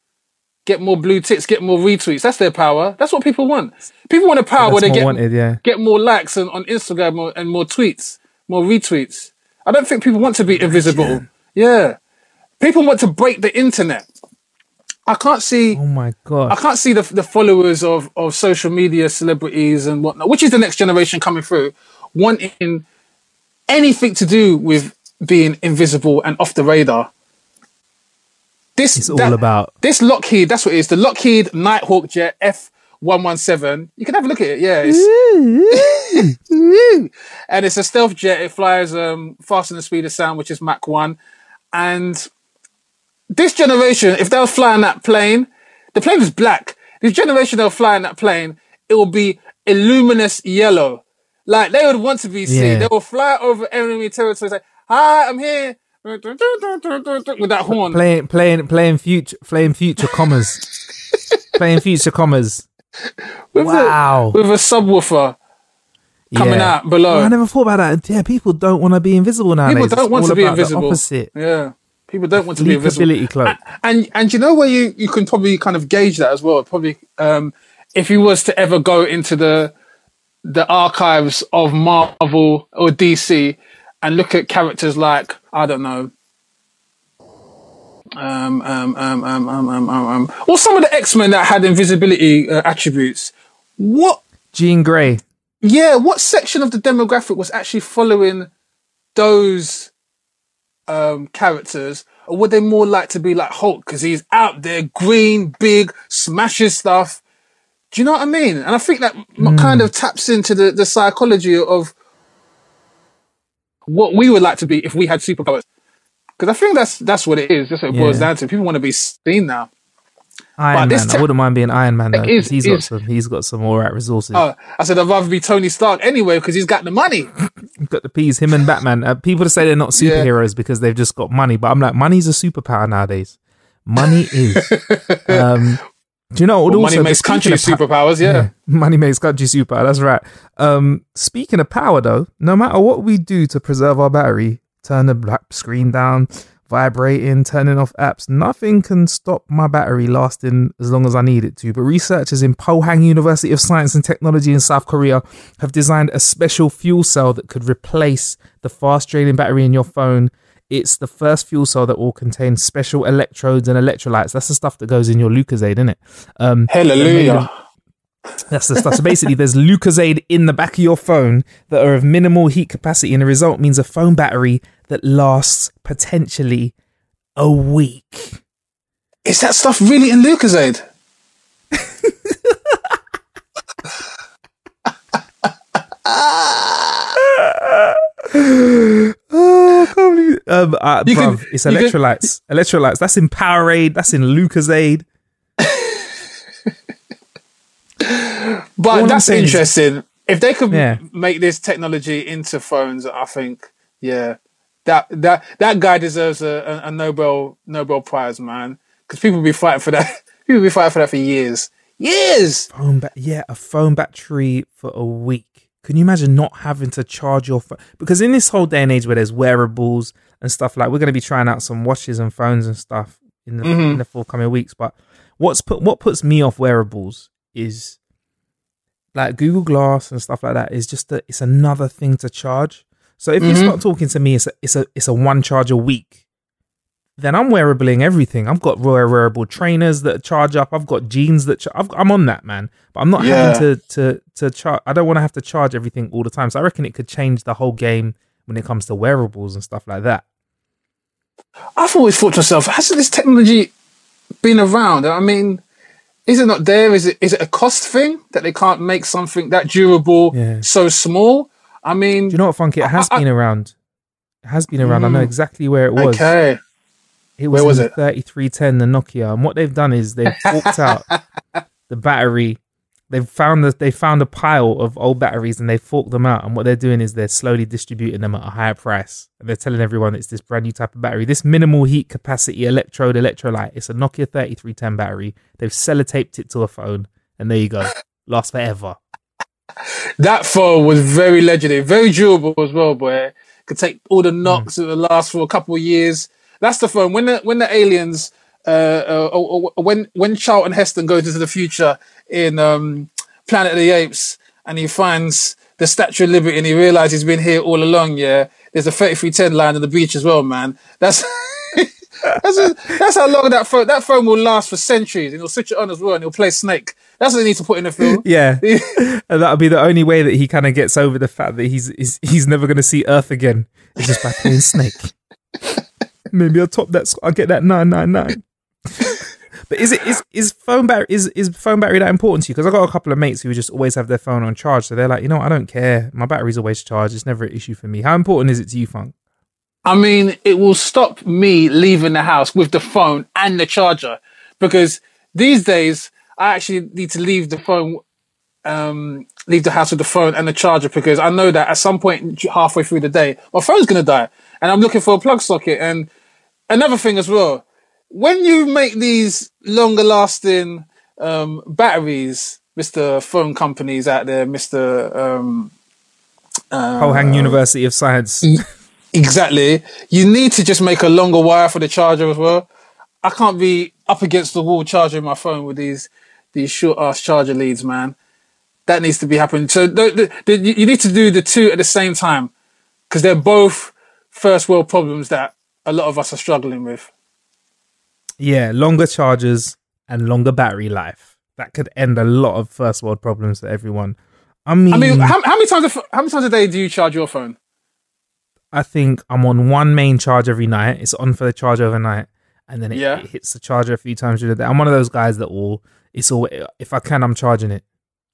Get more blue ticks, get more retweets. That's their power. That's what people want. People want a power where they get wanted, yeah. get more likes on, on Instagram or, and more tweets, more retweets. I don't think people want to be invisible. Yeah, people want to break the internet. I can't see. Oh my god! I can't see the the followers of of social media celebrities and whatnot, which is the next generation coming through, wanting anything to do with being invisible and off the radar. This It's all about- this Lockheed. That's what it is. The Lockheed Nighthawk jet F one one seven. You can have a look at it. Yeah, it's, and it's a stealth jet. It flies um, faster than the speed of sound, which is Mach one. And this generation, if they were flying that plane, the plane is black. This generation they'll fly in that plane, it will be a luminous yellow. Like they would want to be seen. Yeah. They will fly over enemy territory, say, "Hi, I'm here," with that horn. Playing playing playing future playing future commas. playing future commas. with wow. a, with a subwoofer coming Yeah. out below. I never thought about that. Yeah, people don't want to be invisible nowadays. People don't want to be invisible. opposite. Yeah, People don't want to be invisible. Cloak. And, and, you know where you you can probably kind of gauge that as well. Probably um, if he was to ever go into the the archives of Marvel or DC and look at characters like I don't know. Um, um, um, um, um, um, um, um Well, some of the X Men that had invisibility uh, attributes. What? Jean Grey. Yeah. What section of the demographic was actually following those um, characters, or would they more like to be like Hulk because he's out there, green, big, smashes stuff? Do you know what I mean? And I think that mm. kind of taps into the, the psychology of what we would like to be if we had superpowers. Because I think that's that's what it is. That's what it yeah. boils down to. People want to be seen now. Iron Man. Te- I wouldn't mind being Iron Man though, because he's is, got some. He's got some all right resources. Oh, I said I'd rather be Tony Stark anyway because he's got the money. got the peas. Him and Batman. Uh, people say they're not superheroes yeah. because they've just got money, but I'm like, money's a superpower nowadays. Money is. um, do you know? Well, also, money makes country superpowers. Yeah. yeah. money makes country super. That's right. Um, speaking of power, though, no matter what we do to preserve our battery, turn the black screen down, vibrating, turning off apps. Nothing can stop my battery lasting as long as I need it to. But researchers in Pohang University of Science and Technology in South Korea have designed a special fuel cell that could replace the fast draining battery in your phone. It's the first fuel cell that will contain special electrodes and electrolytes. That's the stuff that goes in your Lucozade, isn't it? Um, Hallelujah. That's the stuff. So basically, there's Lucozade in the back of your phone that are of minimal heat capacity, and the result means a phone battery that lasts potentially a week. Is that stuff really in Lucozade? oh, can't believe um, uh, bruv, can, it's electrolytes. Can... Electrolytes. That's in Powerade. That's in Lucozade. But All that's interesting. Is, if they could yeah. make this technology into phones, I think, yeah, that that that guy deserves a, a Nobel Nobel Prize, man. Because people be fighting for that. People be fighting for that for years, years. Phone ba- yeah, a phone battery for a week. Can you imagine not having to charge your phone? Because in this whole day and age where there's wearables and stuff like, we're going to be trying out some watches and phones and stuff in the, mm-hmm. in the forthcoming weeks. But what's put what puts me off wearables is like Google Glass and stuff like that is just a, it's another thing to charge. So if mm-hmm. you start talking to me, it's a, it's a it's a one charge a week. Then I'm wearabling everything. I've got wearable trainers that charge up. I've got jeans that i am on that man. But I'm not yeah. having to to to charge. I don't want to have to charge everything all the time. So I reckon it could change the whole game when it comes to wearables and stuff like that. I've always thought to myself, hasn't this technology been around? I mean, is it not there? Is it is it a cost thing that they can't make something that durable yeah. so small? I mean, do you know what, Funky? It has I, been I, around. It has been around. Mm, I know mm. exactly where it was. Okay. It was, where was it? 3310, the Nokia. And what they've done is they've forked out the battery. They've found that they found a pile of old batteries and they forked them out. And what they're doing is they're slowly distributing them at a higher price. And they're telling everyone it's this brand new type of battery. This minimal heat capacity electrode electrolyte. It's a Nokia 3310 battery. They've sellotaped it to a phone. And there you go. Lasts forever that phone was very legendary, very durable as well, boy. Could take all the knocks mm. that last for a couple of years. That's the phone. When the when the aliens, uh, uh, uh, uh, when when Charlton Heston goes into the future in um, Planet of the Apes, and he finds the Statue of Liberty, and he realizes he's been here all along. Yeah, there's a 3310 line on the beach as well, man. That's that's, a, that's how long that phone that phone will last for centuries, and he'll switch it on as well, and he'll play Snake. That's what they need to put in the film. Yeah, and that'll be the only way that he kind of gets over the fact that he's he's, he's never going to see Earth again. It's just by playing Snake. Maybe I'll top that. I'll get that nine nine nine. But is it is is phone battery is is phone battery that important to you? Because I got a couple of mates who just always have their phone on charge, so they're like, you know, what, I don't care. My battery's always charged. It's never an issue for me. How important is it to you, Funk? I mean, it will stop me leaving the house with the phone and the charger because these days I actually need to leave the phone, um, leave the house with the phone and the charger because I know that at some point halfway through the day, my phone's to die and I'm looking for a plug socket. And another thing as well, when you make these longer lasting, um, batteries, Mr. Phone companies out there, Mr. Um, uh, Pohang University of Science. exactly. You need to just make a longer wire for the charger as well. I can't be up against the wall charging my phone with these these short ass charger leads, man. that needs to be happening. So the, the, the, you need to do the two at the same time because they're both first world problems that a lot of us are struggling with. Yeah, longer charges and longer battery life. That could end a lot of first world problems for everyone. I mean, I mean, how, how many times a, how many times a day do you charge your phone? I think I'm on one main charge every night. It's on for the charge overnight, and then it, Yeah. it hits the charger a few times during the day. I'm one of those guys that will. It's all if I can, I'm charging it.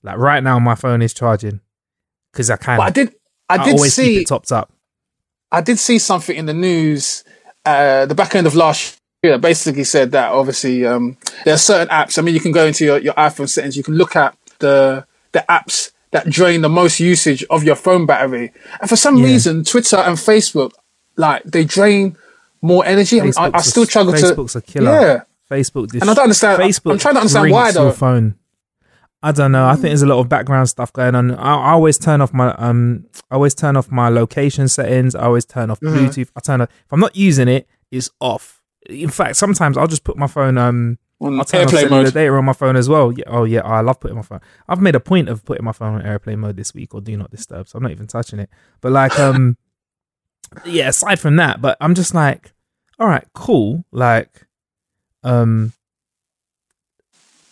Like right now, my phone is charging because I can. But I did I did always see keep it topped up. I did see something in the news uh, the back end of last year that basically said that obviously um, there are certain apps. I mean, you can go into your, your iPhone settings, you can look at the the apps that drain the most usage of your phone battery, and for some Yeah. reason, Twitter and Facebook like they drain more energy. I, I, I Facebook's a- still struggle to. Facebook's a killer. Yeah, Facebook. And I don't understand- Facebook I'm trying to understand why, drinks your though. phone. I don't know. I think there's a lot of background stuff going on. I, I always turn off my um. I always turn off my location settings. I always turn off Mhm. Bluetooth. I turn off if I'm not using it. It's off. In fact, sometimes I'll just put my phone um. On I'll turn airplane mode. data on my phone as well. Yeah. Oh yeah. I love putting my phone. I've made a point of putting my phone on airplane mode this week or do not disturb. So I'm not even touching it. But like um. yeah. Aside from that, but I'm just like, all right, cool. Like, um,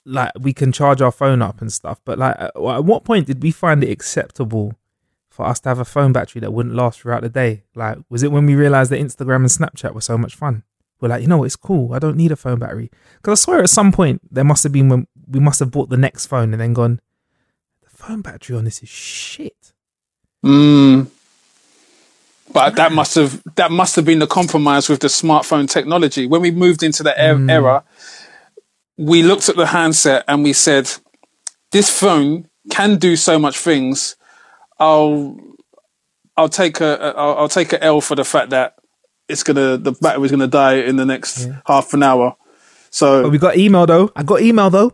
like we can charge our phone up and stuff. But like, at at what point did we find it acceptable for us to have a phone battery that wouldn't last throughout the day? Like, was it when we realized that Instagram and Snapchat were so much fun? We're like, you know, what, it's cool. I don't need a phone battery because I swear at some point there must have been when we must have bought the next phone and then gone. The phone battery on this is shit. Mm. But that must have that must have been the compromise with the smartphone technology. When we moved into the er- era, we looked at the handset and we said, "This phone can do so much things. I'll I'll take a a- I'll, I'll take a L for the fact that it's gonna the battery's gonna die in the next half an hour." So But we got email though. I got email though.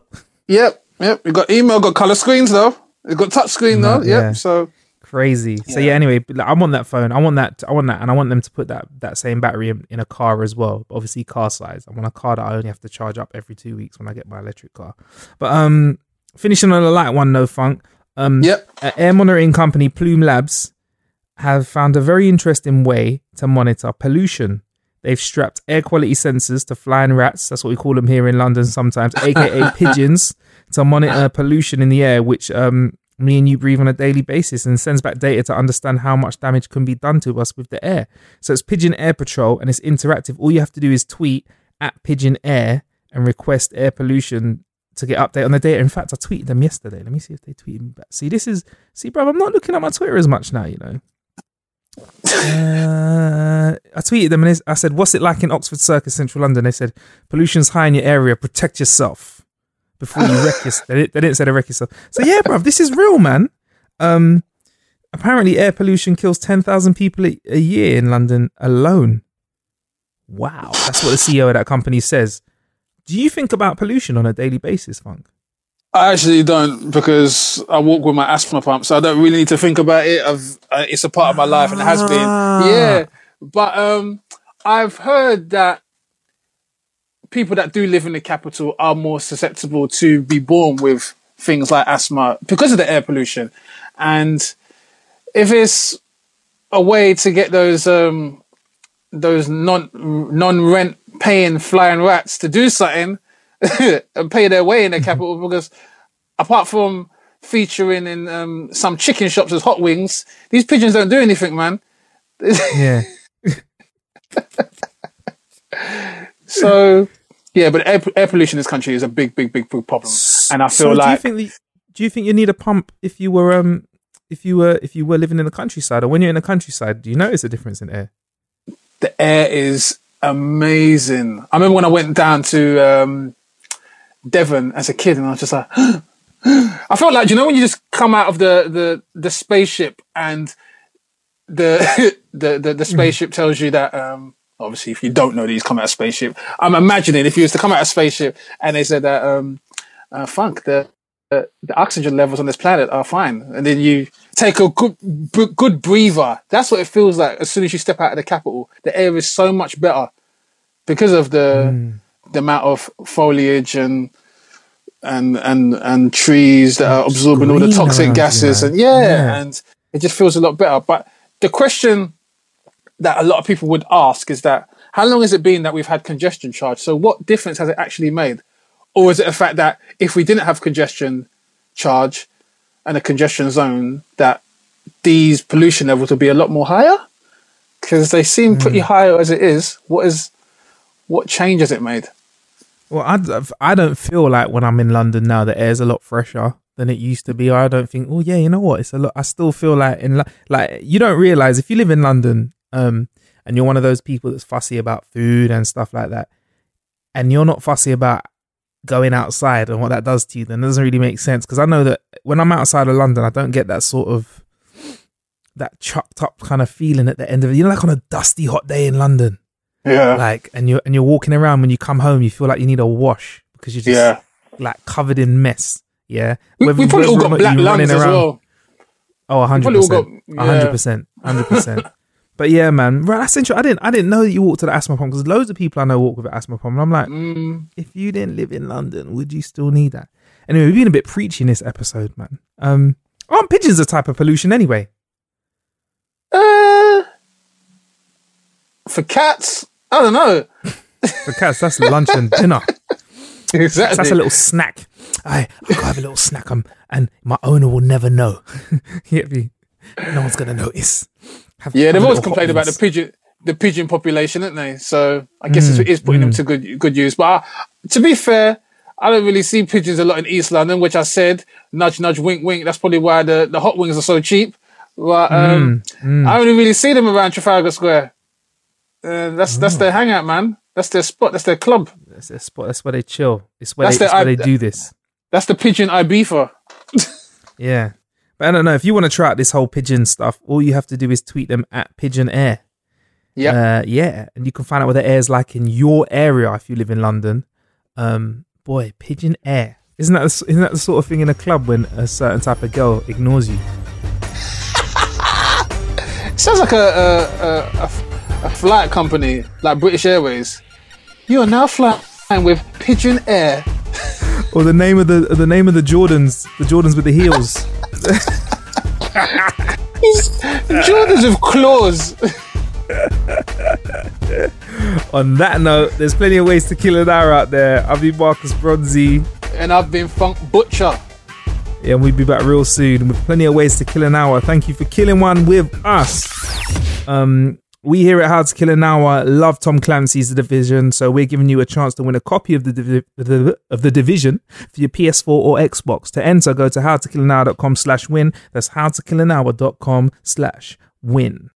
Yep, yep. We got email, got color screens though. We got touch screen though. No, Yep. yeah. So Crazy. So yeah. Anyway, I want that phone. I want that. I want that, and I want them to put that that same battery in, in a car as well. Obviously, car size. I want a car that I only have to charge up every two weeks when I get my electric car. But um, finishing on a light one, no funk. Um, Yep. air monitoring company Plume Labs have found a very interesting way to monitor pollution. They've strapped air quality sensors to flying rats. That's what we call them here in London sometimes, aka pigeons, to monitor pollution in the air, which um, me and you breathe on a daily basis and sends back data to understand how much damage can be done to us with the air. So it's Pigeon Air Patrol and it's interactive. All you have to do is tweet at Pigeon Air and request air pollution to get update on the data. In fact, I tweeted them yesterday. Let me see if they tweeted me back. See, this is see, bro. I'm not looking at my Twitter as much now. You know. Uh, I tweeted them and I said, "What's it like in Oxford Circus, Central London?" They said, "Pollution's high in your area. Protect yourself before you wreck yourself." They, didn't- they didn't say to wreck yourself. So yeah, bro, this is real, man. Um, apparently, air pollution kills ten thousand people a, a year in London alone. Wow, that's what the CEO of that company says. Do you think about pollution on a daily basis, Funk? I actually don't because I walk with my asthma pump, so I don't really need to think about it. I've, uh, it's a part of my life and it has been. Yeah, but um, I've heard that people that do live in the capital are more susceptible to be born with things like asthma because of the air pollution, and if it's a way to get those um those non non rent paying flying rats to do something and pay their way in the capital because apart from featuring in um, some chicken shops as hot wings, these pigeons don't do anything, man. Yeah. So yeah, but air, air pollution in this country is a big, big, big, big problem, and I feel so like do you think the, do you think you need a pump if you were um if you were if you were living in the countryside or when you're in the countryside? Do you notice a difference in air? the air is amazing. I remember when I went down to um, Devon as a kid, and I was just like, I felt like you know when you just come out of the the the spaceship and the the the, the spaceship tells you that. Um, obviously, if you don't know he's come out of spaceship, I'm imagining if he was to come out of spaceship and they said that um, uh, funk the. The, the oxygen levels on this planet are fine, and then you take a good b- good breather. That's what it feels like as soon as you step out of the capital. The air is so much better because of the the amount of foliage and and and and trees that are absorbing all the toxic gases, and yeah, Yeah. and it just feels a lot better. But the question that a lot of people would ask is that how long has it been that we've had congestion charge? So what difference has it actually made? Or is it a fact that if we didn't have congestion charge and a congestion zone, that these pollution levels would be a lot more higher? Because they seem pretty high as it is. What is what change has it made? Well, I, I don't feel like when I'm in London now, the air's a lot fresher than it used to be. I don't think, oh yeah, you know what? It's a lot. I still feel like in like you don't realize if you live in London, um, and you're one of those people that's fussy about food and stuff like that, and you're not fussy about going outside and what that does to you, then it doesn't really make sense. Because I know that when I'm outside of London, I don't get that sort of that chucked up kind of feeling at the end of it. You know, like on a dusty hot day in London Yeah. like and you're and you're walking around when you come home you feel like you need a wash because you're just Yeah. like covered in mess. Yeah? We, Whether- we probably all got black you're lungs as around- well. oh 100 probably all got- percent. 100 percent. But yeah man. Right that's interesting. I didn't i didn't know that you walked to the asthma pump because loads of people i know walk with an asthma pump and i'm like Mm. if you didn't live in london would you still need that? Anyway we've been a bit preachy in this episode man. Um aren't pigeons a type of pollution anyway Uh, for cats, I don't know. for cats that's lunch and dinner Exactly. That's a little snack. I I'll have a little snack. Um, and my owner will never know. You get me? No one's gonna notice. Have- yeah, have they've always complained about the pigeon, the pigeon population, haven't they? So I guess Mm, it is putting them mm. to good good use. But uh, to be fair, I don't really see pigeons a lot in East London, which I said nudge nudge wink wink. That's probably why the, the hot wings are so cheap. But um, Mm, mm. I only really see them around Trafalgar Square. Uh, that's that's their hangout, man. That's their spot. That's their club. That's their spot. That's where they chill. It's where, That's they, where I- they do this. That's the pigeon Ibiza. Yeah. But I don't know if you want to try out this whole pigeon stuff. All you have to do is tweet them at Pigeon Air. Yeah. Uh, yeah, and you can find out what the air's like in your area if you live in London. Um, boy, Pigeon Air. Isn't that the, isn't that the sort of thing in a club when a certain type of girl ignores you? Sounds like a a, a, a a flight company like British Airways. You are now flying with Pigeon Air. Or the name of the the name of the Jordans, the Jordans with the heels. Jordans with claws. On that note, there's plenty of ways to kill an hour out there. I've been Marcus Bronzy. and I've been Funk Butcher. Yeah, and we'll be back real soon with plenty of ways to kill an hour. Thank you for killing one with us. Um, we here at How to Kill an Hour love Tom Clancy's The Division, so we're giving you a chance to win a copy of the, the of the Division for your PS4 or Xbox. To enter, go to howtokillanhour.com slash win. That's howtokillanhour.com slash win.